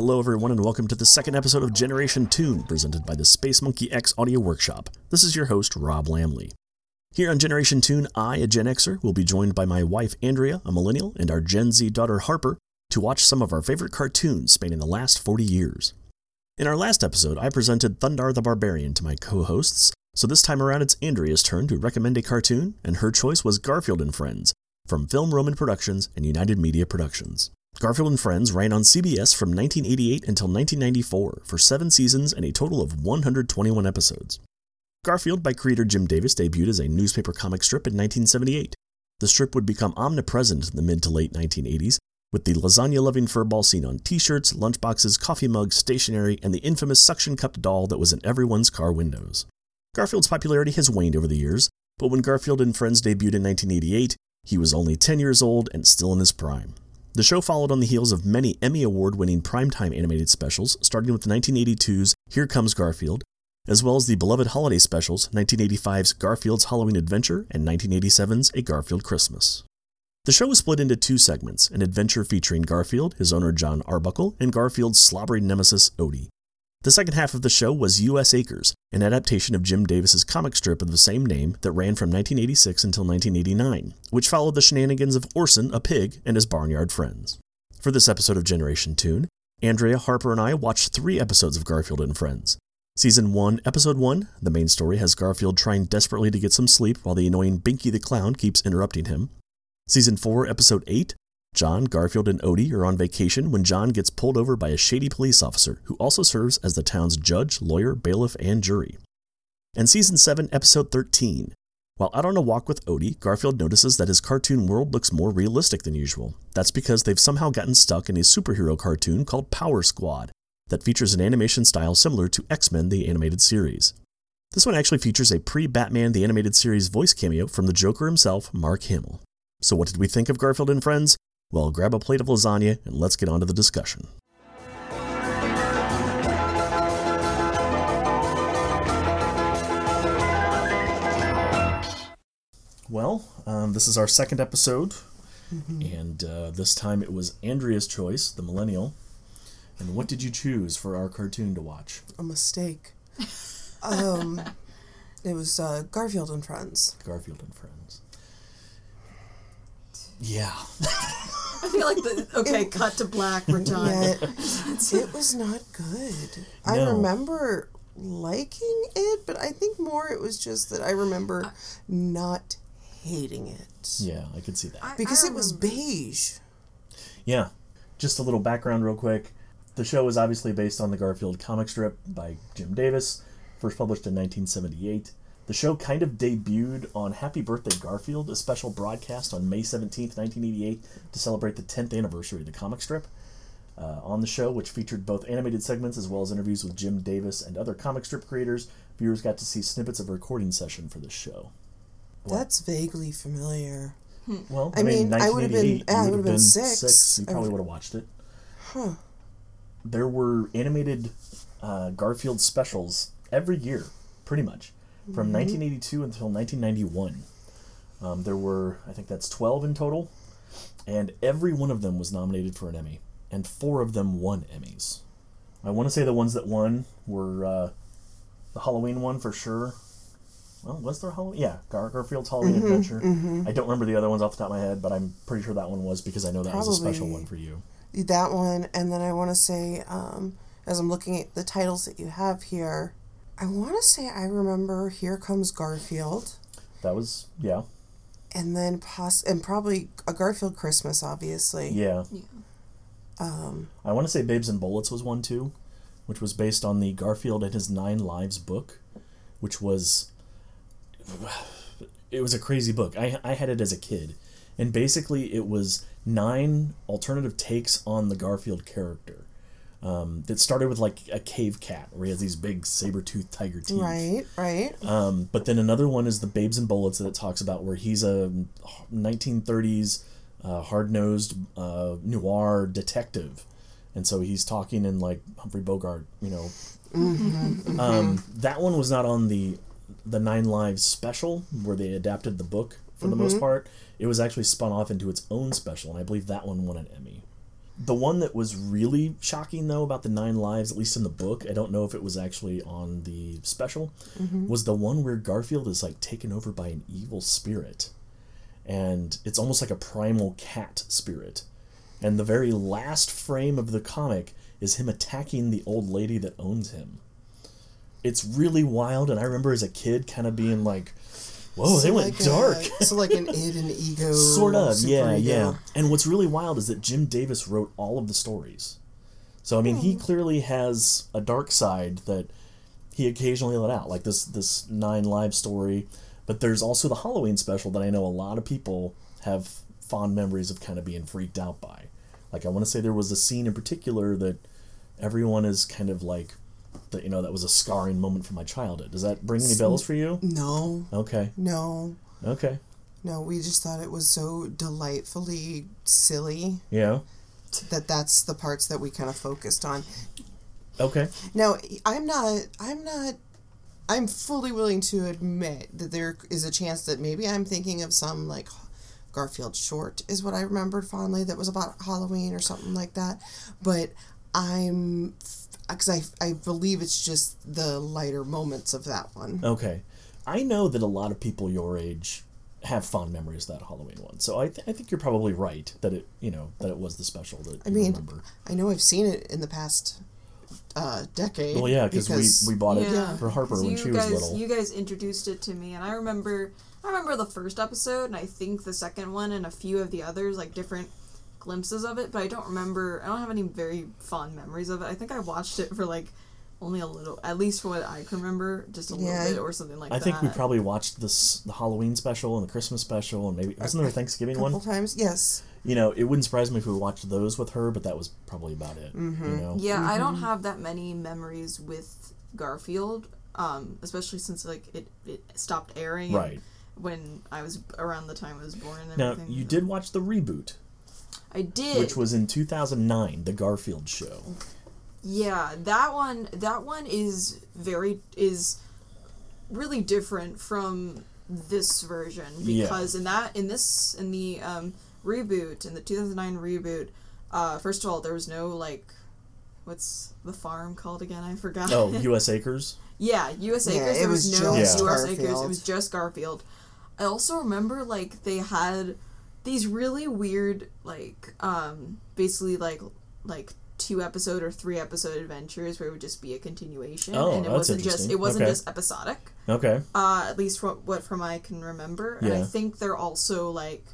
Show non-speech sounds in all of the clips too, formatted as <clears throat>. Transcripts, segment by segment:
Hello, everyone, and welcome to the second episode of Generation Tune, presented by the Space Monkey X Audio Workshop. This is your host, Rob Lamley. Here on Generation Tune, I, a Gen Xer, will be joined by my wife, Andrea, a millennial, and our Gen Z daughter, Harper, to watch some of our favorite cartoons spanning the last 40 years. In our last episode, I presented Thundarr the Barbarian to my co hosts, so this time around it's Andrea's turn to recommend a cartoon, and her choice was Garfield and Friends from Film Roman Productions and United Media Productions. Garfield and Friends ran on CBS from 1988 until 1994 for seven seasons and a total of 121 episodes. Garfield by creator Jim Davis debuted as a newspaper comic strip in 1978. The strip would become omnipresent in the mid to late 1980s, with the lasagna loving furball seen on t shirts, lunchboxes, coffee mugs, stationery, and the infamous suction cupped doll that was in everyone's car windows. Garfield's popularity has waned over the years, but when Garfield and Friends debuted in 1988, he was only 10 years old and still in his prime. The show followed on the heels of many Emmy Award winning primetime animated specials, starting with 1982's Here Comes Garfield, as well as the beloved holiday specials 1985's Garfield's Halloween Adventure and 1987's A Garfield Christmas. The show was split into two segments an adventure featuring Garfield, his owner Jon Arbuckle, and Garfield's slobbery nemesis Odie. The second half of the show was U.S. Acres, an adaptation of Jim Davis's comic strip of the same name that ran from 1986 until 1989, which followed the shenanigans of Orson, a pig, and his barnyard friends. For this episode of Generation Tune, Andrea, Harper, and I watched three episodes of Garfield and Friends. Season 1, Episode 1, the main story has Garfield trying desperately to get some sleep while the annoying Binky the Clown keeps interrupting him. Season 4, Episode 8, Jon, Garfield, and Odie are on vacation when Jon gets pulled over by a shady police officer who also serves as the town's judge, lawyer, bailiff, and jury. And Season 7, Episode 13. While out on a walk with Odie, Garfield notices that his cartoon world looks more realistic than usual. That's because they've somehow gotten stuck in a superhero cartoon called Power Squad that features an animation style similar to X Men the animated series. This one actually features a pre Batman the animated series voice cameo from the Joker himself, Mark Hamill. So, what did we think of Garfield and Friends? Well, grab a plate of lasagna and let's get on to the discussion. Well, um, this is our second episode, mm-hmm. and uh, this time it was Andrea's choice, the millennial. And what did you choose for our cartoon to watch? A mistake. um, it was uh, Garfield and Friends. Garfield and Friends. Yeah. <laughs> I feel like the okay, it, cut to black. We're done. Yeah, <laughs> it was not good. No. I remember liking it, but I think more it was just that I remember uh, not hating it. Yeah, I could see that I, because I it was beige. Yeah, just a little background, real quick. The show is obviously based on the Garfield comic strip by Jim Davis, first published in 1978. The show kind of debuted on Happy Birthday Garfield, a special broadcast on May 17, 1988, to celebrate the 10th anniversary of the comic strip. Uh, on the show, which featured both animated segments as well as interviews with Jim Davis and other comic strip creators, viewers got to see snippets of a recording session for the show. That's vaguely familiar. Hmm. Well, I, I mean, I would have been, I would have been, been six. six. You probably would have watched it. Huh. There were animated uh, Garfield specials every year, pretty much from 1982 mm-hmm. until 1991. Um, there were, I think that's 12 in total, and every one of them was nominated for an Emmy, and four of them won Emmys. I want to say the ones that won were uh, the Halloween one for sure. Well, was there Halloween? Yeah, Gar- Garfield's Halloween mm-hmm, Adventure. Mm-hmm. I don't remember the other ones off the top of my head, but I'm pretty sure that one was because I know that Probably was a special one for you. That one, and then I want to say, um, as I'm looking at the titles that you have here, I want to say I remember Here Comes Garfield. That was yeah. And then poss and probably a Garfield Christmas, obviously. Yeah. Yeah. Um, I want to say Babes and Bullets was one too, which was based on the Garfield and His Nine Lives book, which was <sighs> it was a crazy book. I I had it as a kid, and basically it was nine alternative takes on the Garfield character um, that started with like a cave cat where he has these big saber tooth tiger teeth. Right, right. Um, but then another one is the Babes and Bullets that it talks about where he's a 1930s uh, hard nosed uh, noir detective. And so he's talking in like Humphrey Bogart, you know. Mm-hmm, mm-hmm. Um, that one was not on the the Nine Lives special where they adapted the book for mm-hmm. the most mm-hmm. part. It was actually spun off into its own special, and I believe that one won an Emmy. The one that was really shocking, though, about the nine lives, at least in the book, I don't know if it was actually on the special, mm-hmm. was the one where Garfield is like taken over by an evil spirit. And it's almost like a primal cat spirit. And the very last frame of the comic is him attacking the old lady that owns him. It's really wild, and I remember as a kid kind of being like, whoa, they went like dark. A, so like an id and ego. <laughs> Sort of, yeah, superego. yeah. And what's really wild is that Jim Davis wrote all of the stories. So I mean, he hmm. clearly has a dark side that he occasionally let out, like this this nine live story. But there's also the Halloween special that I know a lot of people have fond memories of kind of being freaked out by. Like I want to say there was a scene in particular that everyone is kind of like that you know that was a scarring moment from my childhood. Does that bring any bells for you? No, Okay. no, Okay. no. We just thought it was so delightfully silly Yeah. that that's the parts that we kind of focused on. Okay. Now, I'm not. I'm not. I'm fully willing to admit that there is a chance that maybe I'm thinking of some like Garfield short is what I remembered fondly that was about Halloween or something like that. But I'm because I I believe it's just the lighter moments of that one. Okay. I know that a lot of people your age have fond memories of that Halloween one. So I, th- I think you're probably right that it, you know, that it was the special that I you mean, remember. I know I've seen it in the past uh, decade. Well, yeah, cause we, we bought it Yeah, for Harper 'cause when you she was little. You guys introduced it to me, and I remember. I remember the first episode, and I think the second one, and a few of the others, like different glimpses of it. But I don't remember. I don't have any very fond memories of it. I think I watched it for like only a little, at least for what I can remember, just a Yeah, little bit or something like I that. I think we probably watched this the Halloween special and the Christmas special and maybe wasn't there a Thanksgiving couple one? times. Yes. You know, it wouldn't surprise me if we watched those with her, but that was probably about it. Mm-hmm. You know, Yeah, I don't have that many memories with Garfield, um, especially since like it, it stopped airing. right When I was around the time I was born and now everything. you did watch the reboot, I did. which was in 2009, the Garfield show. Yeah, that one that one is very is really different from this version Yeah. because in that in this in the um reboot in the 2009 reboot uh first of all there was no like what's the farm called again I forgot Oh, <laughs> U.S. Acres. yeah US Yeah, Acres it there was, was no just US Acres it was just Garfield I also remember like they had these really weird like um basically like like two episode or three episode adventures where it would just be a continuation Oh, and it that's wasn't just it wasn't Okay. just episodic Okay. uh at least from what from I can remember and I think they're also like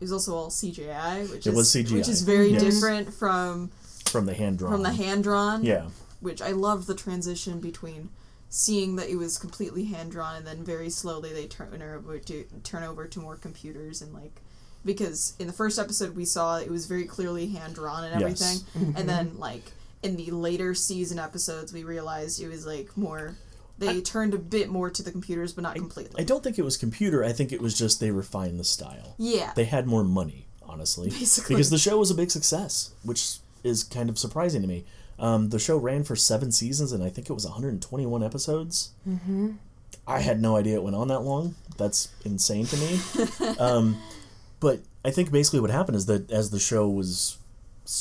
it was also all CGI which It is was CGI. which is very Yes. different from From the hand drawn. from the hand drawn Yeah. which I love the transition between seeing that it was completely hand drawn and then very slowly they turn over to turn over to more computers and like because in the first episode we saw it was very clearly hand drawn and Yes. everything and then like in the later season episodes we realized it was like more they turned a bit more to the computers but not completely I don't think it was computer. I think it was just they refined the style. yeah They had more money, honestly, Basically. because the show was a big success, which is kind of surprising to me. Um, the show ran for seven seasons, and I think it was 121 episodes. Mm-hmm. I had no idea it went on that long. That's insane to me. <laughs> um, but I think basically what happened is that as the show was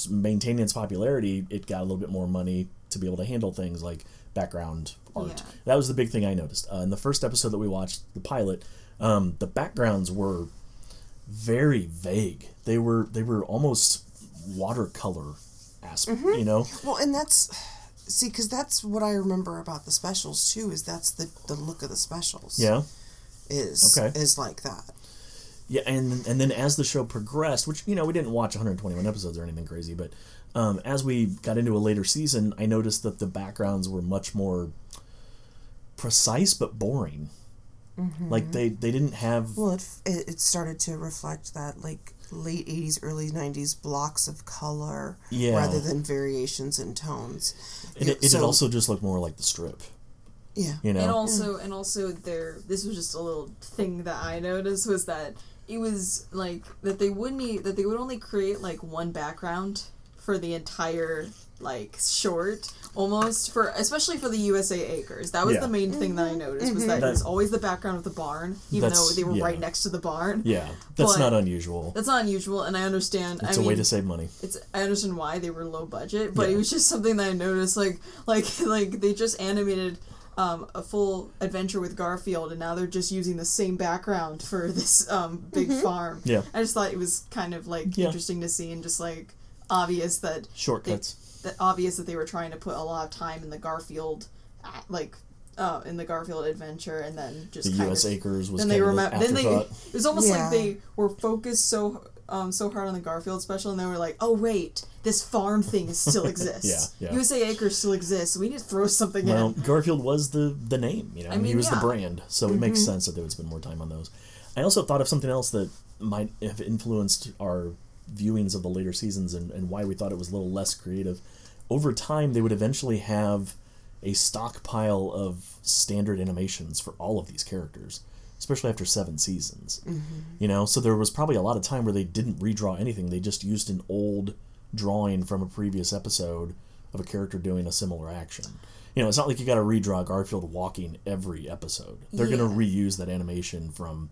maintaining its popularity, it got a little bit more money to be able to handle things like background art. Yeah. That was the big thing I noticed. Uh, in the first episode that we watched, the pilot, um, the backgrounds were very vague. They were they were almost watercolor aspect, Mm-hmm. you know. Well, and that's see, because that's what I remember about the specials too. Is that's the the look of the specials. Yeah. Is Okay. is like that. Yeah, and and then as the show progressed, which you know we didn't watch 121 episodes or anything crazy, but um, as we got into a later season, I noticed that the backgrounds were much more precise but boring. Like they they didn't have Well, it, it it started to reflect that like late '80s, early '90s blocks of color Yeah. rather than variations in tones. and it, it so- also just looked more like the strip, yeah. you know. And also, and also, there. This was just a little thing that I noticed was that it was like that they wouldn't e- that they would only create like one background for the entire like short almost for especially for the USA acres. That was Yeah. the main thing that I mm-hmm. noticed was that, That- it was always the background of the barn, even though they were yeah. right next to the barn. Yeah, that's But- not unusual. That's not unusual, and I understand. It's I a mean, way to save money. it's I understand why they were low budget, but Yeah. it was just something that I noticed. Like like <laughs> like they just animated um, a full adventure with Garfield, and now they're just using the same background for <laughs> this um, big farm. Yeah. I just thought it was kind of like Yeah. interesting to see, and just like obvious that Shortcuts. that obvious that they were trying to put a lot of time in the Garfield, like. Uh, in the Garfield adventure, and then just The kind U.S. of, Acres was then kind they of remember. Then they. It was almost Yeah. like they were focused so um so hard on the Garfield special, and they were like, "Oh wait, this farm thing is still <laughs> exists. Yeah, yeah. USA Acres still exists. We need to throw something Well, in." Garfield was the the name, you know. I mean, he was the yeah. Mm-hmm. brand, so it makes sense that they would spend more time on those. I also thought of something else that might have influenced our viewings of the later seasons and, and why we thought it was a little less creative. Over time, they would eventually have a stockpile of standard animations for all of these characters, especially after seven seasons. Mm-hmm. You know, so there was probably a lot of time where they didn't redraw anything; they just used an old drawing from a previous episode of a character doing a similar action. You know, it's not like you got to redraw Garfield walking every episode. They're going to reuse that animation from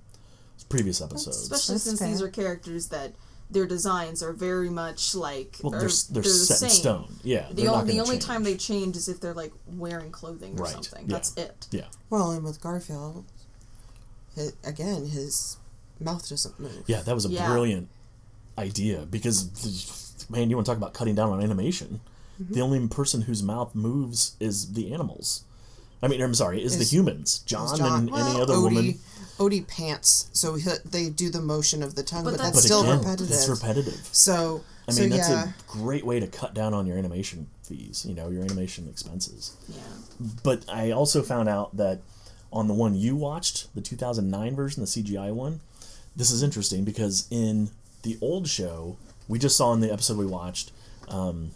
previous episodes. Especially That's since these are characters that their designs are very much like well, are- they're, they're, the set same. in stone. Yeah, The, they're not only, the only change. time they change is if they're like wearing clothing or Right, something. yeah. That's it. Yeah, Well, and with Garfield, hi again, his mouth doesn't move. yeah, that was a Yeah. brilliant idea because, man, you want to talk about cutting down on animation? Mm-hmm. The only person whose mouth moves is the animals. I mean, I'm sorry, is, the humans, Jon, Jon. and well, any other Odie, woman. Odie pants, so he, they do the motion of the tongue, But but, that's that's, But still again, repetitive. it's repetitive. So, I mean, so that's yeah, a great way to cut down on your animation fees. You know, your animation expenses. Yeah. But I also found out that on the one you watched, the 2009 version, the CGI one, this is interesting because in the old show, we just saw in the episode we watched, um,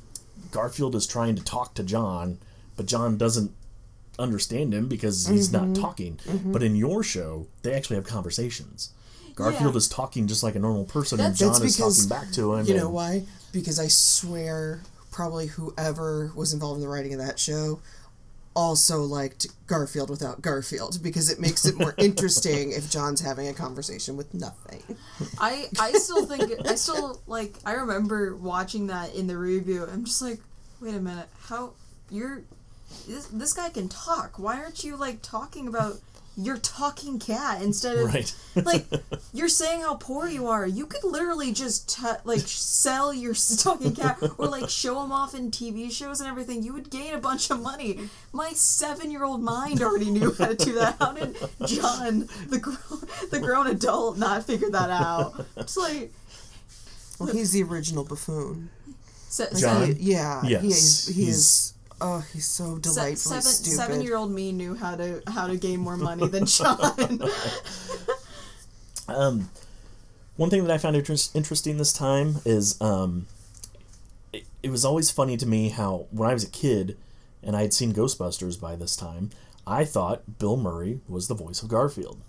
Garfield is trying to talk to Jon, but Jon doesn't understand him because he's Mm-hmm. not talking. But in your show, they actually have conversations. Garfield Yeah. is talking just like a normal person, and That's- Jon That's is talking back to him. you know why? Because I swear, probably whoever was involved in the writing of that show also liked Garfield without Garfield because it makes it more <laughs> interesting if Jon's having a conversation with nothing. I I still think I still like I remember watching that in the review. I'm just like, wait a minute, how you're this, this guy can talk. Why aren't you like talking about your talking cat instead of Right. <laughs> like you're saying how poor you are? You could literally just t- like sell your <laughs> talking cat or like show him off in TV shows and everything. You would gain a bunch of money. My seven year old mind already knew how to do that. How did Jon, the grown, the grown adult, not figure that out? It's like. Well, he's the original buffoon. Se- Jon? He- yeah, Yes, he is. He he's- is. Oh, he's so delightfully seven stupid. seven year old me knew how to how to gain more money than Jon. <laughs> Um, one thing that I found interest, interesting this time is um, it, it was always funny to me how when I was a kid and I had seen Ghostbusters by this time, I thought Bill Murray was the voice of Garfield.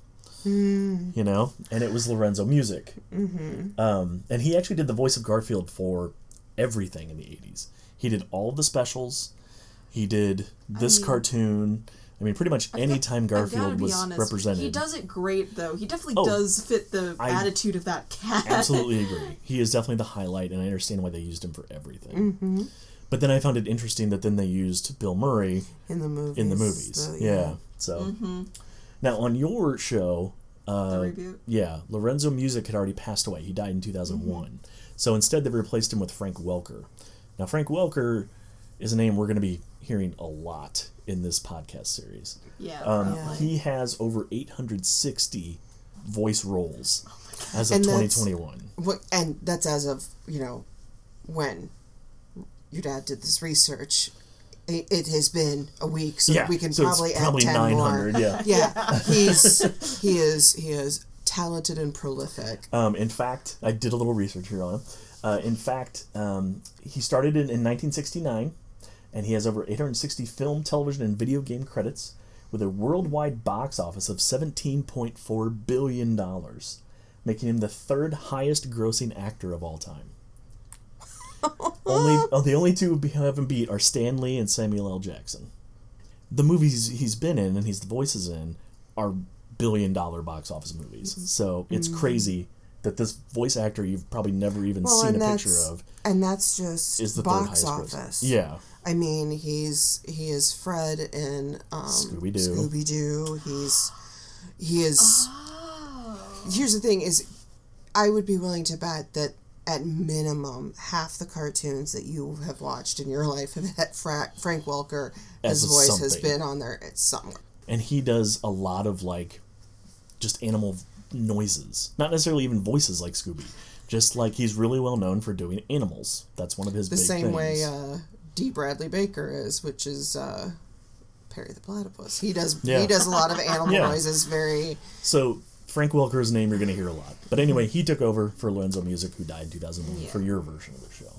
You know, and it was Lorenzo Music. Mm-hmm. Um, and he actually did the voice of Garfield for everything in the 80s. He did all of the specials. He did this mean- cartoon. I mean, pretty much any time I Garfield was honest, represented. He does it great though. He definitely Oh, does fit the I attitude of that cat. absolutely <laughs> agree. He is definitely the highlight, and I understand why they used him for everything. Mm-hmm. But then I found it interesting that then they used Bill Murray in the movies. in the movies. so, yeah. So mm-hmm. now on your show, uh, yeah, Lorenzo Music had already passed away. He died in two one. Mm-hmm. So instead, they replaced him with Frank Welker. Now Frank Welker is a name we're going to be hearing a lot in this podcast series. Yeah. Um, probably. He has over 860 voice roles as of Oh And 2021. What, and that's as of you know when your dad did this research. It, it has been a week, so yeah, we can so it's probably, probably add ten 900. more. Yeah. <laughs> Yeah, he's he is he is talented and prolific. Um, in fact, I did a little research here on him. Uh, in fact, um, he started in, in 1969, and he has over 860 film, television, and video game credits, with a worldwide box office of 17.4 billion dollars, making him the third highest grossing actor of all time. <laughs> only oh, the only two who haven't beat are Stan Lee and Samuel L. Jackson. The movies he's been in and he's the voices in are billion dollar box office movies. Mm-hmm. So it's crazy that this voice actor you've probably never even Well, seen a picture of and that's just is the third box highest gross. Yeah. I mean, he's he is Fred in um, Scooby-Doo. Scooby Doo. He's he is. Here's the thing: is I would be willing to bet that at minimum half the cartoons that you have watched in your life have had Fra- Frank Welker. As His a voice has been on there at somewhere. and he does a lot of like just animal noises not necessarily even voices like scooby just like he's really well known for doing animals that's one of his The big same things. way uh, D. Bradley Baker is, which is uh, Perry the Platypus. He does Yeah. he does a lot of animal Yeah. noises. Very so frank welker's name you're going to hear a lot but anyway he took over for lorenzo music who died in 2001 Yeah. for your version of the show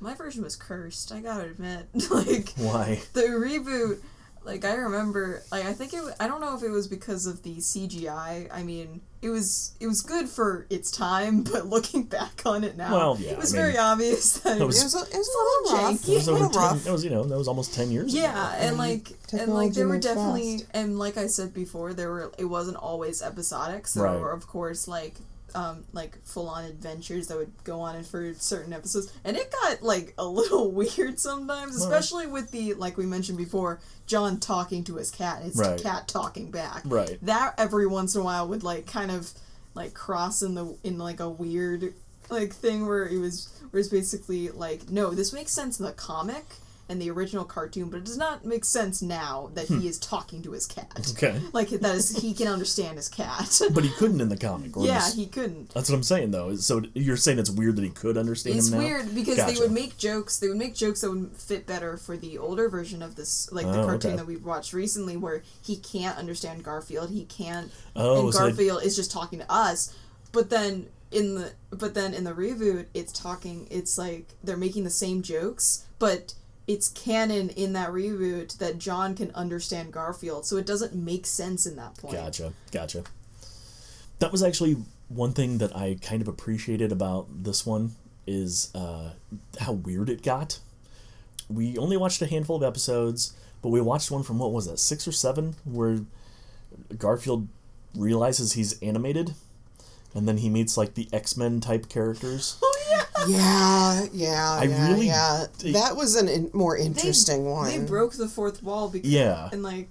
My version was cursed. I gotta admit, <laughs> like why the reboot. Like I remember, like I think it. I don't know if it was because of the CGI. I mean, it was it was good for its time, <laughs> but looking back on it now, Well, yeah, it was I mean, very obvious that it was- it was a, it was a little rough. janky. that was, a over little 10, rough. that was you know that was almost 10 years Yeah, ago and like and like there were definitely fast. and like I said before, there were it wasn't always episodic. So Right. of course like um like full on adventures that would go on for certain episodes. And it got like a <laughs> little weird sometimes, especially with the like we mentioned before, John talking to his cat and his Right. cat talking back. Right. That every once in a while would like kind of like cross in the in like a weird like thing where it was where it's basically like no this makes sense in the comic and the original cartoon but it does not make sense now that Hmm. he is talking to his cat. Okay. Like that is he can understand his cat. <laughs> But he couldn't in the comic or yeah he couldn't. That's what i'm saying though. So you're saying it's weird that he could understand it's him now? weird because Gotcha. they would make jokes they would make jokes that would fit better for the older version of this like the Oh, cartoon okay. that we've watched recently where he can't understand garfield. He can't Oh, and so they- garfield is just talking to us but then in the but then in the reboot it's talking it's like they're making the same jokes but it's canon in that reboot that john can understand garfield so it doesn't make sense in that point Gotcha, gotcha. That was actually one thing that I kind of appreciated about this one is uh, how weird it got. We only watched a handful of episodes, but we watched one from what was that six or seven, where Garfield realizes he's animated, and then he meets like the X Men type characters. <laughs> Yeah, yeah, I yeah, really yeah. dig- That was an in, more they, interesting one. they broke the fourth wall because Yeah. and like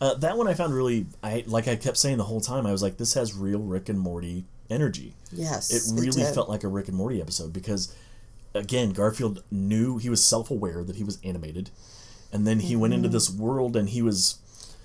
Uh, that one I found really, I like I kept saying the whole time. I was like, this has real Rick and Morty energy. yes, it really did. felt like a Rick and Morty episode because, again, Garfield knew he was self aware that he was animated, and then he went Mm-hmm. into this world and he was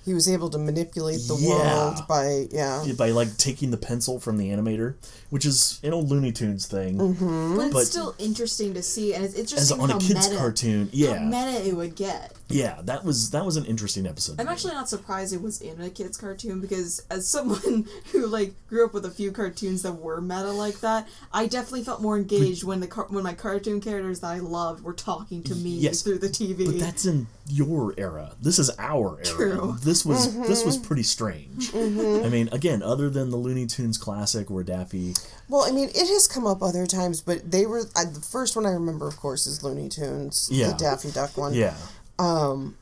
He was able to manipulate the Yeah. world by yeah. by like taking the pencil from the animator, which is an old Looney Tunes thing, Mm-hmm. but it's still interesting to see and it's as interesting on how a kids meta, cartoon. how Yeah, meta it would get yeah, that was that was an interesting episode. I'm actually not surprised it was in a kids cartoon because as someone <laughs> who like grew up with a few cartoons that were meta like that, I definitely felt more engaged when the car- when my cartoon characters that I loved were talking to me Yes, through the TV. But that's in your era. This is our era. True. This was this Mm-hmm. was pretty strange. I mean, again, other than the Looney Tunes classic where Daffy Well, I mean, it has come up other times, but they were I, the first one I remember, of course, is Looney Tunes, Yeah. the Daffy Duck one. Yeah. Um,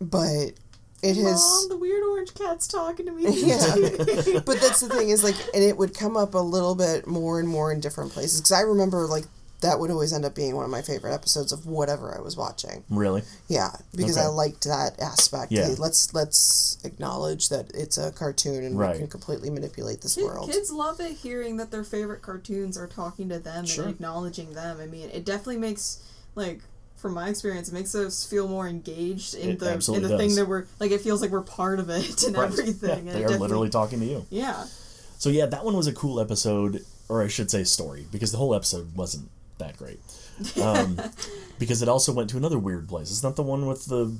but it Mom, has. the weird orange cat's talking to me. <laughs> Yeah, <laughs> but that's the thing is like, and it would come up a little bit more and more in different places because I remember like that would always end up being one of my favorite episodes of whatever I was watching. Really? Yeah, because Okay. I liked that aspect. Yeah. Hey, let's let's acknowledge that it's a cartoon and Right. we can completely manipulate this Kid- world. Kids love it hearing that their favorite cartoons are talking to them Sure. and acknowledging them. I mean, it definitely makes like from my experience, it makes us feel more engaged in It the in the thing that we're like. It feels like we're part of it and Right. everything. Yeah, and they are literally talking to you. Yeah. So yeah, that one was a cool episode, or I should say story, because the whole episode wasn't that great. Um, <laughs> because it also went to another weird place. It's not the one with the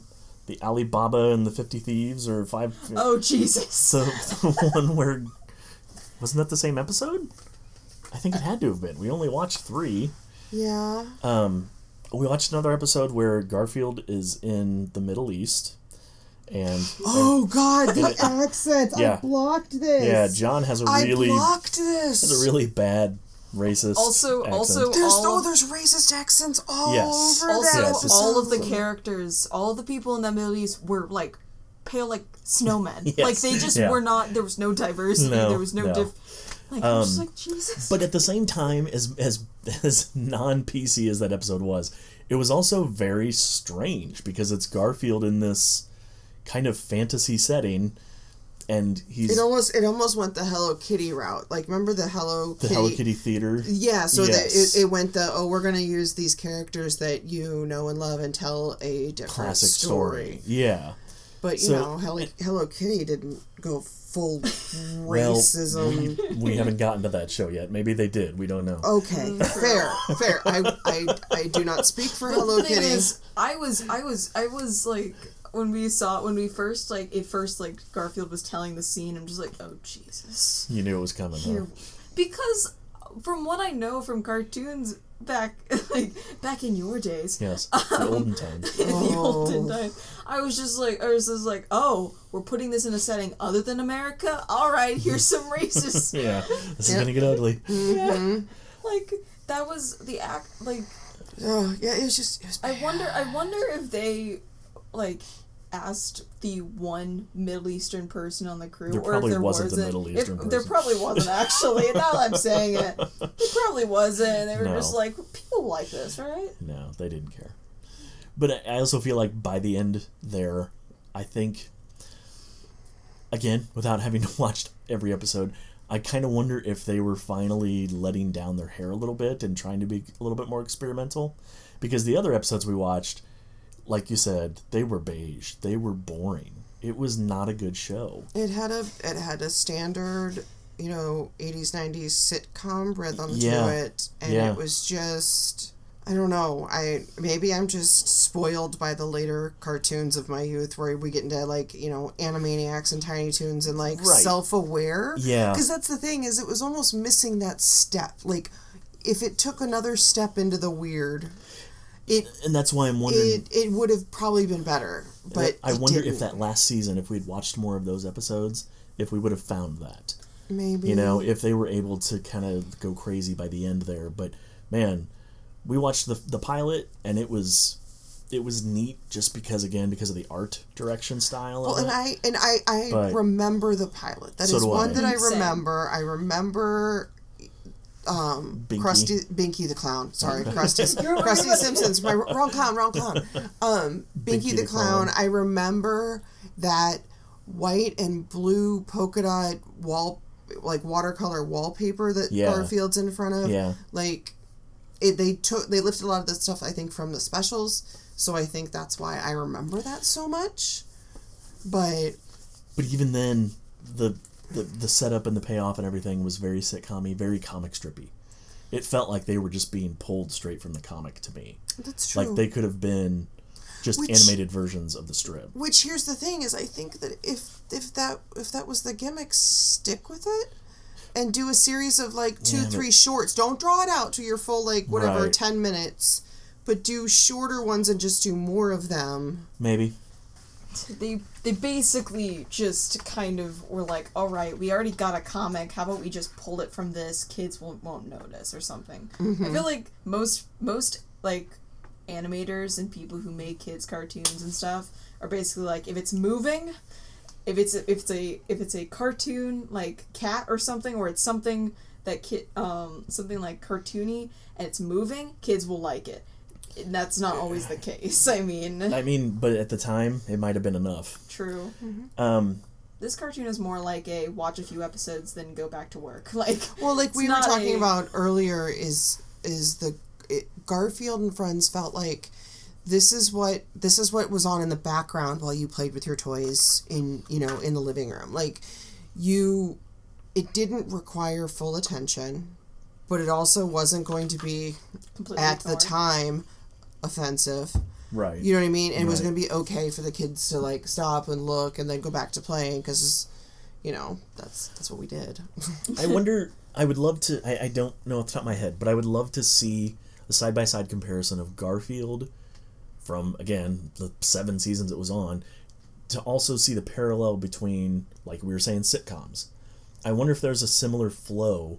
the Alibaba and the Fifty Thieves or five. Oh Jesus. the, the one where wasn't that the same episode? I think it had to have been. We only watched three. yeah. Um, we watched another episode where Garfield is in the Middle East, and Oh God, the accents! <laughs> Yeah. I blocked this. yeah, John has a I really blocked this. has a really bad racist. Also- accent. also- There's all oh, of- there's racist accents all Yes. over Also, that. Yes, all of the characters, all the people in the Middle East were like pale like snowmen. <laughs> Yes. Like they just Yeah. were not. There was no diversity. No, there was no, no. diff. Like I was just Um, like Jesus. But at the same time, as as <laughs> as non PC as that episode was, it was also very strange because it's Garfield in this kind of fantasy setting, and he's It almost it almost went the Hello Kitty route. Like remember the Hello the Kitty? Hello Kitty theater. Yeah, so Yes. that it, it went the oh we're gonna use these characters that you know and love and tell a different Classic story. Yeah. But you So- know, Hello, Hello Kitty didn't go full Well, racism. we haven't gotten to that show yet. Maybe they did. We don't know. Okay, fair, fair. I, I, I do not speak for Hello the thing Kitty. is, I was, I was, I was like, when we saw, when we first like, it first like Garfield was telling the scene, I'm just like, oh Jesus, You knew it was coming. here, Though. because from what I know from cartoons back, <laughs> like back in your days, Yes, the olden <laughs> times. in the Oh. olden time. I was just like, I was just like, oh, we're putting this in a setting other than America. All right, here's some <laughs> racist. Yeah, this is gonna get ugly. Mm-hmm. like that was the act. Like Oh yeah, it was just. It was I wonder. I wonder if they like asked the one Middle Eastern person on the crew, There or probably if there wasn't wasn't. Middle if- Eastern There probably wasn't actually. now that I'm saying it, there <laughs> probably wasn't. They were No. just like people like this, right? No, they didn't care. But I- I also feel like by the end there, I think, again, without having <laughs> watched every episode, I kind of wonder if they were finally letting down their hair a little bit and trying to be a little bit more experimental. Because the other episodes we watched, like you said, they were beige. They were boring. It was not a good show. It had a it had a standard, you know, eighties nineties sitcom rhythm Yeah. to it, and Yeah. it was just. I don't know. I maybe I'm just spoiled by the later cartoons of my youth, where we get into like you know Animaniacs and Tiny Toons and like Right. self-aware. Yeah. Because that's the thing is, it was almost missing that step. Like, if it took another step into the weird, it And that's why I'm wondering. it it would have probably been better. But I it wonder if didn't. that last season, if we'd watched more of those episodes, if we would have found that. maybe you know if they were able to kind of go crazy by the end there but man we watched the the pilot and it was it was neat just because again because of the art direction style Well, of and it. I and I I But- remember the pilot. That is So do one I. that I Same. remember. I remember um Binky. Krusty Binky the clown. Sorry, <laughs> Krusty <laughs> You're Krusty right. Simpsons. My wrong clown, wrong clown. Um Binky, the, clown. I remember that white and blue polka dot wall like watercolor wallpaper that Yeah. Garfield's in front of. Yeah. Like it, they took they lifted a lot of the stuff I think from the specials, so I think that's why I remember that so much. But but even then the, the the setup and the payoff and everything was very sitcom very comic strippy it felt like they were just being pulled straight from the comic to me that's true. like they could have been just Which- animated versions of the strip Which here's the thing is I think that if if that if that was the gimmick, stick with it. And do a series of like two, Yeah, but- three shorts. Don't draw it out to your full like whatever Right. ten minutes, but do shorter ones and just do more of them. maybe They they basically just kind of were like, all right, we already got a comic. How about we just pull it from this? Kids won't won't notice or something. I feel like most most like animators and people who make kids cartoons and stuff are basically like if it's moving if it's a, if it's a if it's a cartoon like cat or something or it's something that kid um something like cartoony and it's moving kids will like it that's not always the case i mean. I mean but at the time it might have been enough. True. Um this cartoon is more like a watch a few episodes then go back to work. <laughs> Like Well, like we were talking a- about earlier, is is the it, Garfield and Friends felt like this is what this is what was on in the background while you played with your toys in you know in the living room. Like you, it didn't require full attention, but it also wasn't going to be completely at the time offensive. right You know what I mean? And it was going to be okay for the kids to like stop and look and then go back to playing because, you know, that's that's what we did. I <laughs> wonder. I would love to. I, I don't know off the top of my head, but I would love to see a side by side comparison of Garfield from again the seven seasons it was on, to also see the parallel between like we were saying sitcoms. I wonder if there's a similar flow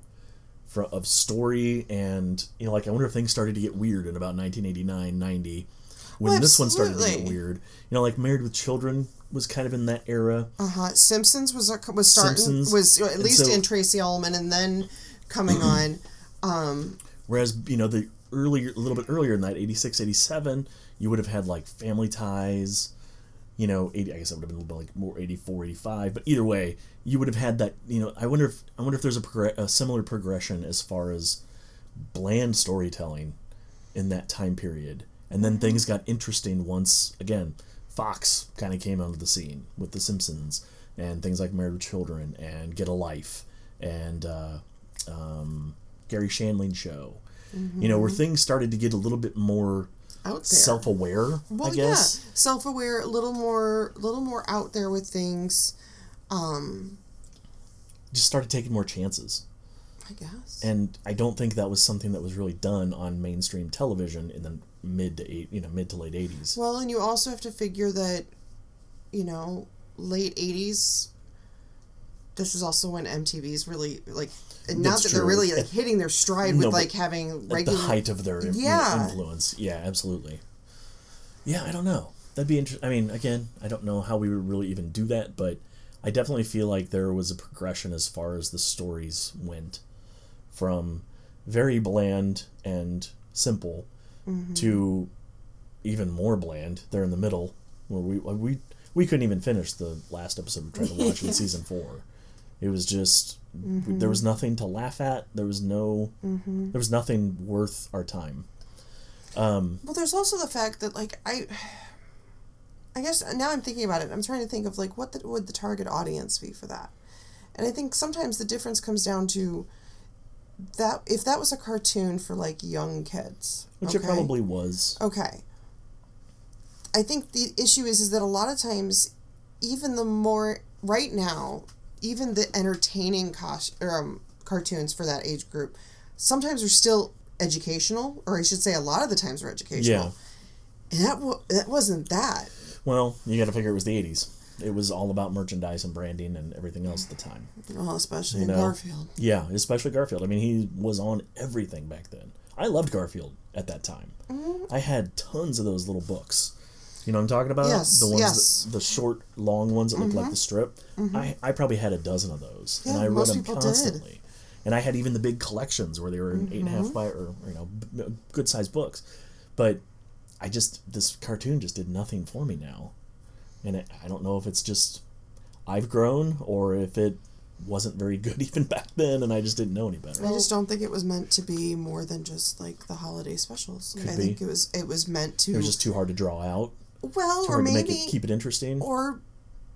of story and you know like I wonder if things started to get weird in about 1989 90 when Well, this one started to get weird. You know like Married with Children was kind of in that era. Uh huh. Simpsons was a, was starting Simpsons. was at least so- in Tracey Ullman, and then coming <clears throat> on. Um, Whereas, you know, the earlier, a little bit earlier in that, 86, 87, you would have had like Family Ties, you know, 80, I guess that would have been a little bit like more 84, 85, but either way, you would have had that, you know, I wonder if, I wonder if there's a, progre- a similar progression as far as bland storytelling in that time period. And then things got interesting once, again, Fox kind of came onto the scene with The Simpsons and things like Married with Children and Get a Life and uh, um, Garry Shandling Show. You know, where things started to get a little bit more out there. self aware, well, I guess. yeah, self-aware, a little more, little more out there with things. Um, Just started taking more chances. I guess. And I don't think that was something that was really done on mainstream television in the mid to eight, you know, mid to late 80s. Well, and you also have to figure that, you know, late '80s. This is also when MTV's really like, and not That's that they're really like hitting their stride No, with like having At the height of their Yeah. influence. Yeah, absolutely. Yeah, I don't know. That'd be interesting. I mean, again, I don't know how we would really even do that, but I definitely feel like there was a progression as far as the stories went from very bland and simple Mm-hmm. to even more bland. They're in the middle where we we we couldn't even finish the last episode we tried to watch in <laughs> season four. It was just Mm-hmm. there was nothing to laugh at. There was no there was nothing worth our time. Um, Well, there's also the fact that like I. I guess now I'm thinking about it. I'm trying to think of like what the, would the target audience be for that, and I think sometimes the difference comes down to that if that was a cartoon for like young kids, Which it probably was. Okay. I think the issue is is that a lot of times, even the more right now, even the entertaining cos- or, um, cartoons for that age group, sometimes are still educational, or I should say, a lot of the times are educational. Yeah. And that w- that wasn't that. Well, you got to figure it was the '80s. It was all about merchandise and branding and everything else at the time. Well, especially You know? Garfield. Yeah, especially Garfield. I mean, he was on everything back then. I loved Garfield at that time. Mm-hmm. I had tons of those little books. You know what I'm talking about? Yes, the ones yes. Mm-hmm. that, the short, long ones that look like the strip. I, I probably had a dozen of those, and I read them people did. constantly. And I had even the big collections where they were in eight and a Mm-hmm. half by or you know b- good sized books, but I just this cartoon just did nothing for me now, and it, I don't know if it's just I've grown or if it wasn't very good <laughs> even back then, and I just didn't know any better. I just don't think it was meant to be more than just like the holiday specials. I be. think it was it was meant to It was just too hard to draw out, well, too or hard to make maybe it keep it interesting. or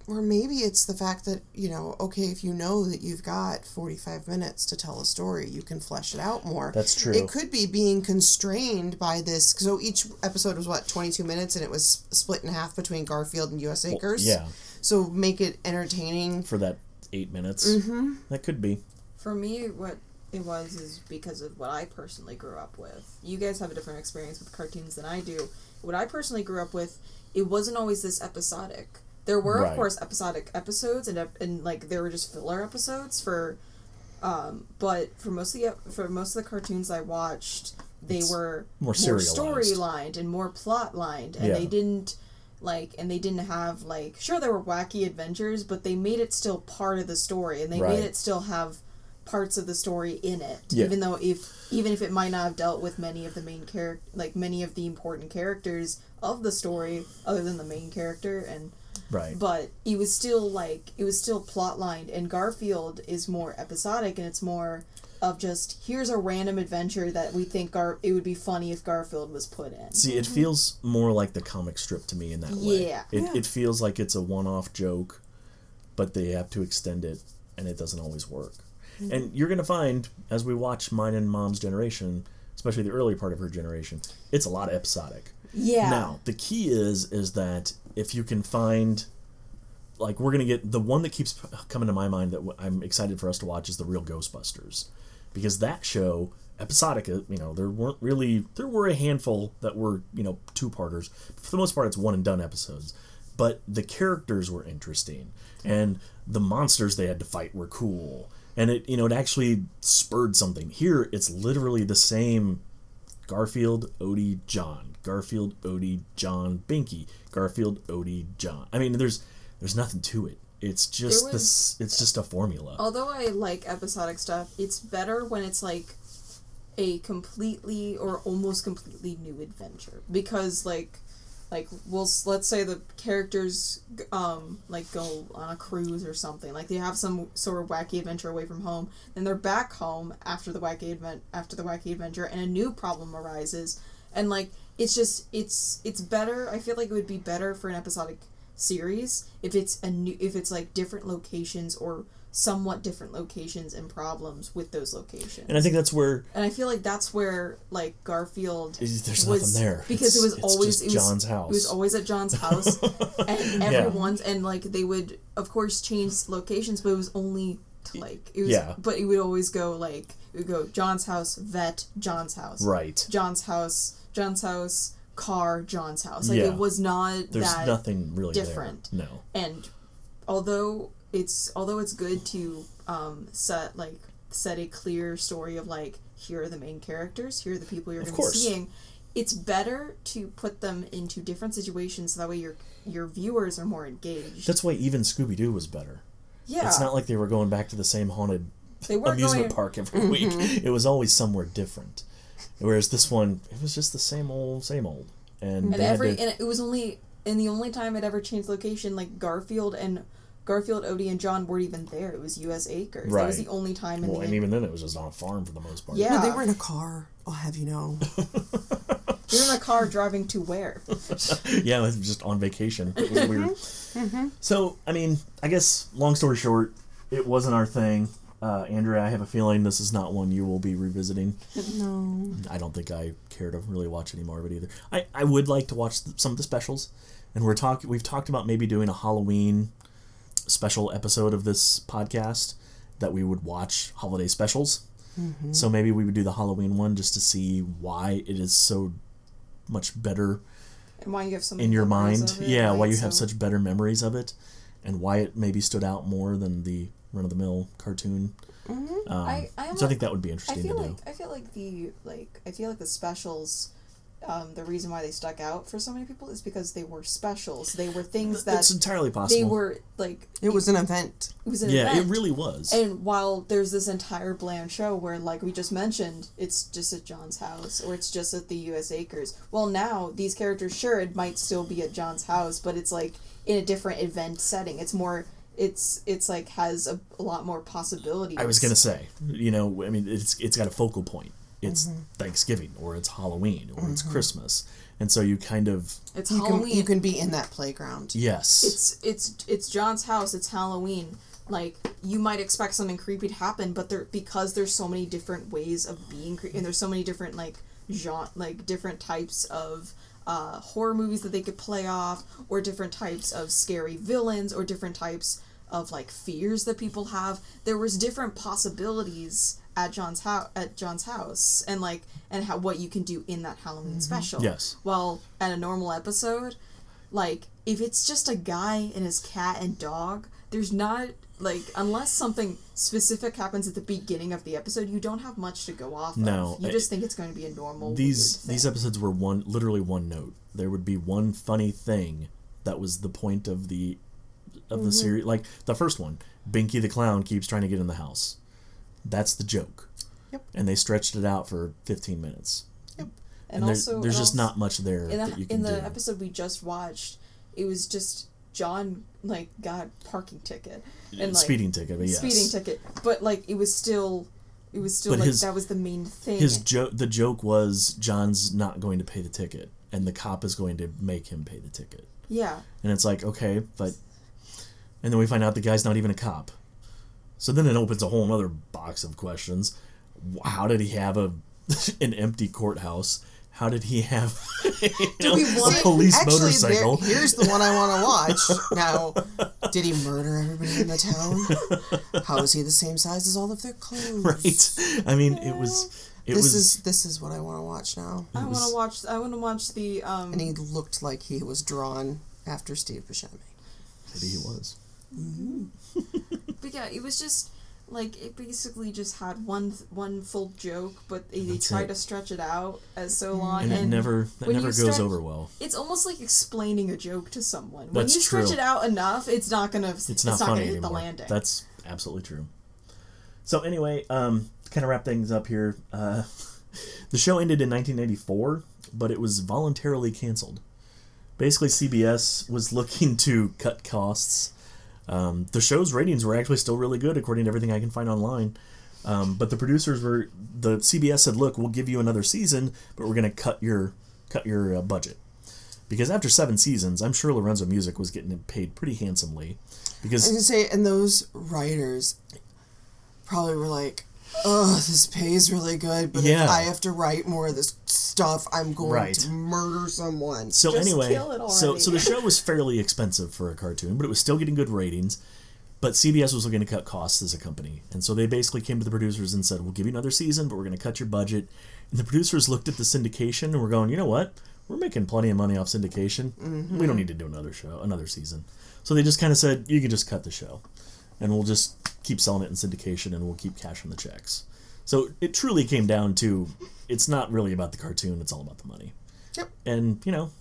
or maybe it's the fact that you know okay if you know that you've got 45 minutes to tell a story you can flesh it out more That's true. it could be being constrained by this so each episode was what 22 minutes and it was split in half between garfield and us acres yeah, so make it entertaining for that eight minutes, Mm-hmm. that could be. For me, what it was is because of what I personally grew up with. You guys have a different experience with cartoons than I do. What I personally grew up with, it wasn't always this episodic. There were, Right. of course, episodic episodes, and and like there were just filler episodes for, um, but for most of the for most of the cartoons I watched, they It's were more serialized. storylined and more plot lined, and Yeah. they didn't like and they didn't have like sure there were wacky adventures but they made it still part of the story and they Right. made it still have parts of the story in it Yeah. even though if even if it might not have dealt with many of the main character like many of the important characters of the story other than the main character and Right. but it was still like it was still plot lined and garfield is more episodic and it's more of just here's a random adventure that we think Gar- it would be funny if garfield was put in See, it mm-hmm. feels more like the comic strip to me in that way. Yeah. It, Yeah. it feels like it's a one off joke, but they have to extend it, and it doesn't always work. And you're going to find, as we watch mine and mom's generation, especially the early part of her generation, it's a lot of episodic. yeah Now, the key is is that if you can find like we're going to get the one that keeps coming to my mind that I'm excited for us to watch is the real Ghostbusters. Because that show episodic, uh, you know, there weren't really there were a handful that were, you know, two-parters. For the most part it's one and done episodes. But the characters were interesting and the monsters they had to fight were cool and it you know it actually spurred something. Here, it's literally the same Garfield, Odie, Jon, Garfield, Odie, Jon, Binky, Garfield, Odie, Jon. I mean, there's there's nothing to it. It's just There this. It's just a formula. Although I like episodic stuff, it's better when it's like a completely or almost completely new adventure because like like we'll let's say the characters um like go on a cruise or something like they have some sort of wacky adventure away from home then they're back home after the wacky event after the wacky adventure and a new problem arises and like it's just it's it's better i feel like it would be better for an episodic series if it's a new if it's like different locations or somewhat different locations and problems with those locations and I think that's where and I feel like that's where like Garfield there's was nothing there because It's- it was always it was, Jon's house. It was always at Jon's <laughs> house, and Yeah. everyone's and like they would of course change locations, but it was only to like it was. Yeah. But it would always go like it would go Jon's house, vet, Jon's house, right. Jon's house, Jon's house, car, Jon's house. Like Yeah. it was not There's that nothing really different. there. No. and although it's although it's good to um, set like set a clear story of like here are the main characters here are the people you're going to be seeing it's better to put them into different situations so that way your your viewers are more engaged That's why even Scooby Doo was better. yeah It's not like they were going back to the same haunted amusement going park every <laughs> week. It was always somewhere different. Whereas this one, it was just the same old, same old. And, and every to- and it was only and the only time it ever changed location like Garfield and Garfield, Odie, and Jon weren't even there. It was U.S. Acres. Right. That was the only time in well, the and even then, it was just on a farm for the most part. Yeah. No, they were in a car. I'll have you know. <laughs> You're in a car driving to where? <laughs> yeah, it was just on vacation. It was weird. Mm-hmm. So, I mean, I guess, long story short, it wasn't our thing. Uh, Andrea, I have a feeling this is not one you will be revisiting. No. I don't think I care to really watch any more of it either. I, I would like to watch th- some of the specials, and we're talking. We've talked about maybe doing a Halloween special episode of this podcast that we would watch holiday specials. So maybe we would do the Halloween one just to see why it is so much better And why you have so in your mind. it, yeah, why like, you have such better memories of it, and why it maybe stood out more than the run of the mill cartoon. Um, I- I so I think that would be interesting I feel to like do. I feel like the like I feel like the specials. Um, the reason why they stuck out for so many people is because they were specials. They were things that That's entirely possible. they were like. It was an event. It was an yeah, event. it really was. And while there's this entire bland show where, like we just mentioned, it's just at Jon's house or it's just at the U.S. Acres. Well, now these characters, sure, it might still be at Jon's house, but it's like in a different event setting. It's more, it's it's like has a, a lot more possibilities. I was gonna say, you know, I mean, it's it's got a focal point. It's Mm-hmm. Thanksgiving, or it's Halloween, or it's Christmas, and so you kind of It's You Halloween. can you can be in that playground. yes, it's it's it's Jon's house. It's Halloween. Like you might expect something creepy to happen, but there because there's so many different ways of being creepy, and there's so many different like genre, like different types of uh, horror movies that they could play off, or different types of scary villains, or different types of like fears that people have. There was different possibilities at Jon's house at Jon's house, and like and how what you can do in that Halloween special. Yes. Well, at a normal episode, like if it's just a guy and his cat and dog there's not like unless something specific happens at the beginning of the episode you don't have much to go off No, of you just think it's going to be a normal these these episodes were one literally one note. There would be one funny thing that was the point of the of Mm-hmm. the series. Like the first one, Binky the clown keeps trying to get in the house. That's the joke. Yep. And they stretched it out for 15 minutes. Yep. And, and, also there's and just also- not much there in that the, you can in the episode we just watched it was just jon like got a parking ticket and like speeding ticket, but yes. speeding ticket but like it was still it was still But like his- that was the main thing His joke, the joke was Jon's not going to pay the ticket, and the cop is going to make him pay the ticket. yeah And it's like, okay, but. And then we find out the guy's not even a cop. So then it opens a whole other box of questions. How did he have a <laughs> an empty courthouse? How did he have <laughs> you know, we a police Actually, motorcycle? There, here's the one I want to <laughs> watch. Now, did he murder everybody in the town? How is he the same size as all of their clothes? right? I mean, it was. It this was. is this is what I want to watch now. i want to watch i want to watch the um And he looked like he was drawn after Steve Buscemi. maybe he was. But yeah, it was just like it basically just had one one full joke, but they, they That's tried it. to stretch it out as so long, and, it never that when never goes stretch- over well. It's almost like explaining a joke to someone. When That's you stretch true. it out enough, it's not gonna. It's not gonna hit anymore. the landing. That's absolutely true. So anyway, um, kind of wrap things up here, uh, <laughs> the show ended in 1994, but it was voluntarily canceled. Basically, CBS was looking to cut costs. Um, the show's ratings were actually still really good, according to everything I can find online. Um, but the producers were the CBS said, "Look, we'll give you another season, but we're going to cut your cut your uh, budget." Because after seven seasons, I'm sure Lorenzo Music was getting paid pretty handsomely. Because I was gonna say, and those writers probably were like, "Oh, this pays really good, but Yeah. if I have to write more of this stuff, I'm going Right. to murder someone." So Just anyway, kill it so so the show was fairly expensive for a cartoon, but it was still getting good ratings. But CBS was looking to cut costs as a company, and so they basically came to the producers and said, "We'll give you another season, but we're going to cut your budget." And the producers looked at the syndication and were going, "You know what? We're making plenty of money off syndication. We don't mm-hmm. need to do another show, another season." So they just kind of said, "You can just cut the show, and we'll just keep selling it in syndication, and we'll keep cashing the checks." So it truly came down to, it's not really about the cartoon; it's all about the money. Yep. And you know,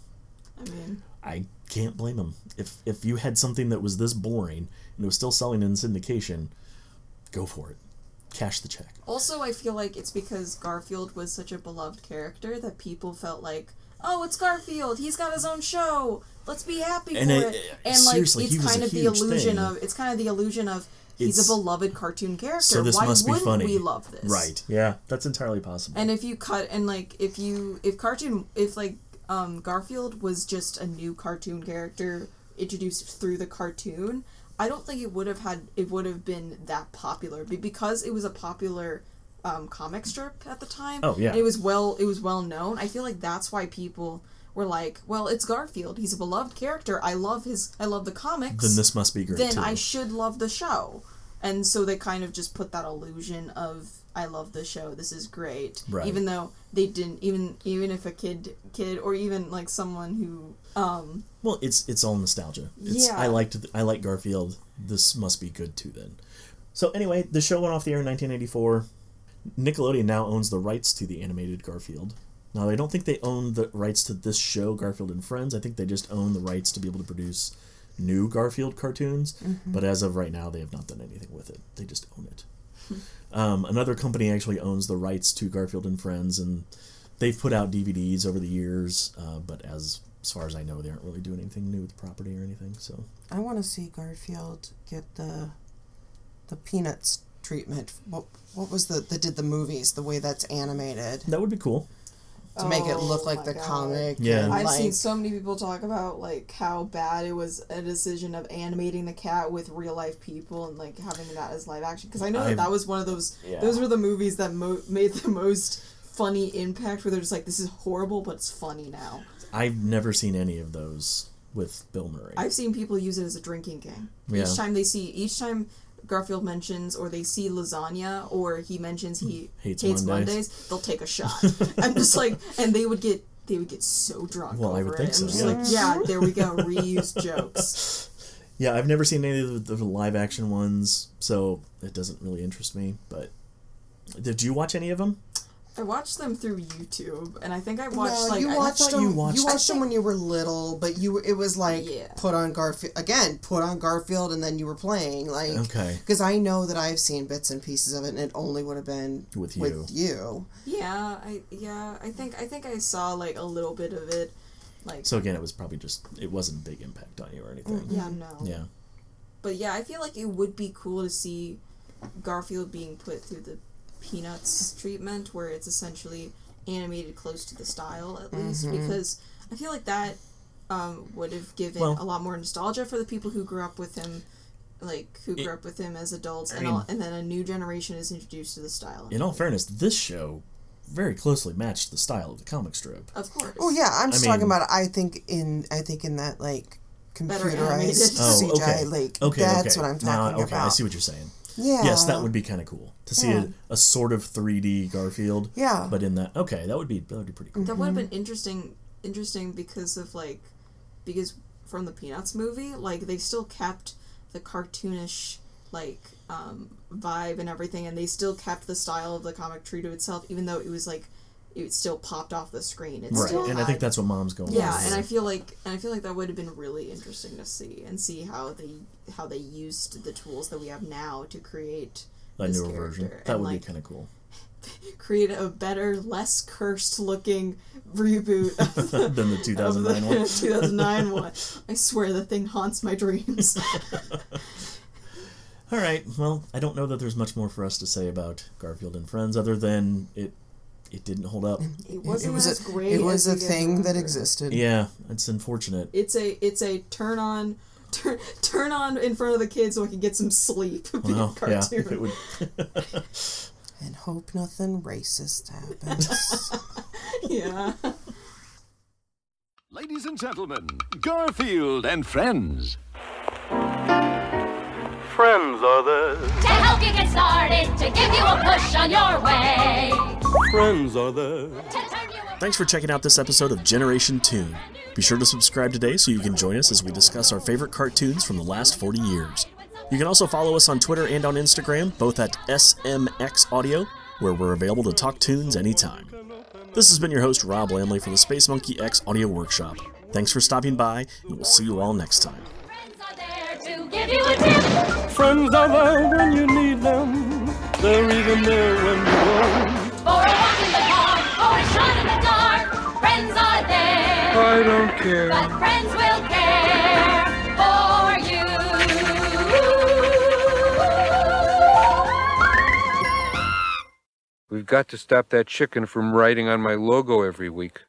I mean, I can't blame them. If if you had something that was this boring and it was still selling in syndication, go for it. Cash the check. Also, I feel like it's because Garfield was such a beloved character that people felt like, oh, it's Garfield. He's got his own show. Let's be happy And for it- it. And like, it's he was kind a of the illusion thing. of it's kind of the illusion of he's It's- a beloved cartoon character. So this Why must be funny. we love this? Right. Yeah, that's entirely possible. And if you cut and like if you if cartoon if like um Garfield was just a new cartoon character introduced through the cartoon, I don't think it would have had it would have been that popular Be- because it was a popular um, comic strip at the time. Oh, yeah. and it was well it was well known. I feel like that's why people were like, well, it's Garfield. He's a beloved character. I love his I love the comics then this must be great then too. I should love the show. And so they kind of just put that illusion of I love the show. This is great. Right. Even though they didn't even even if a kid kid or even like someone who um well, it's it's all nostalgia. It's, Yeah. I liked I like Garfield. This must be good too. Then. So anyway, the show went off the air in 1984. Nickelodeon now owns the rights to the animated Garfield. Now I don't think they own the rights to this show, Garfield and Friends. I think they just own the rights to be able to produce new Garfield cartoons. But as of right now, they have not done anything with it. They just own it. <laughs> um, another company actually owns the rights to Garfield and Friends, and they've put out DVDs over the years. Uh, but as as far as I know, they aren't really doing anything new with the property or anything. So I want to see Garfield get the the Peanuts treatment. What what was the that did the movies? The way that's animated that would be cool. to make it oh look Oh like my the God. comic. Yeah. I've like, seen so many people talk about like how bad it was a decision of animating the cat with real life people and like having that as live action because I know I've- that that was one of those Yeah. those were the movies that mo- made the most funny impact where they're just like this is horrible but it's funny now. I've never seen any of those with Bill Murray. I've seen people use it as a drinking game. Yeah. Each time they see, each time Garfield mentions or they see lasagna or he mentions he hmm. Hates hates, Mondays. Mondays. they'll take a shot. <laughs> I'm just like, and they would get they would get so drunk Well, I would think so, I'm just yeah. like, yeah, there we go, <laughs> reused jokes. yeah, I've never seen any of the live action ones, so it doesn't really interest me. But did you watch any of them? I watched them through YouTube, and I think I watched no, like you I- watched thought them. you You watched- watched, them when you were little, but you it was like Yeah. put on Garfield again. Put on Garfield, and then you were playing like Okay. Because I know that I've seen bits and pieces of it, and it only would have been With you. With you. yeah, I yeah, I think I think I saw like a little bit of it, like So again, it was probably just it wasn't a big impact on you or anything. Mm, yeah, no, Yeah. But yeah, I feel like it would be cool to see Garfield being put through the Peanuts treatment, where it's essentially animated close to the style at least, because I feel like that um, would have given Well- a lot more nostalgia for the people who grew up with him, like who grew It- up with him as adults, I and mean- all, and then a new generation is introduced to the style. In all fairness, this show very closely matched the style of the comic strip. of course. Oh yeah, I'm just I talking mean- about. I think in I think in that like Better animated. computerized Oh, CGI. okay. Like Okay, that's okay. what I'm Now, talking okay, about. I see what you're saying. Yeah. Yes, that would be kind of cool to see Yeah. a, a sort of 3D Garfield. Yeah. But in that, okay, that would be that would be pretty cool. That would have been interesting interesting because of like because from the Peanuts movie, like they still kept the cartoonish like um, vibe and everything, and they still kept the style of the comic true to itself, even though it was like it still popped off the screen. It Right, still and I think that's what mom's going. To Yeah, for. and I feel like and I feel like that would have been really interesting to see and see how they how they used the tools that we have now to create a this newer version. That and, would like, be kind of cool. <laughs> create a better, less cursed looking reboot <laughs> Than the of 2009 the one. <laughs> 2009 one. I swear the thing haunts my dreams. All right. Well, I don't know that there's much more for us to say about Garfield and Friends other than it it didn't hold up. It It wasn't was as a, great. it was as a you thing that existed. Yeah, it's unfortunate. It's a it's a turn on. Turn, turn on in front of the kids so I can get some sleep. <laughs> Well, yeah, cartoon. if it would. <laughs> And hope nothing racist happens. <laughs> yeah. Ladies and gentlemen, Garfield and friends. Friends are there, to help you get started, to give you a push on your way. friends are there. To turn you Thanks for checking out this episode of Generation Tune. Be sure to subscribe today so you can join us as we discuss our favorite cartoons from the last 40 years. You can also follow us on Twitter and on Instagram, both at SMX Audio, where we're available to talk tunes anytime. This has been your host, Rob Lamley from the Space Monkey X Audio Workshop. Thanks for stopping by, and we'll see you all next time. Give you a tip. Friends are there when you need them. They're even there when you don't. For a walk in the park or a shot in the dark. Friends are there. I don't care. But friends will care for you. We've got to stop that chicken from writing on my logo every week.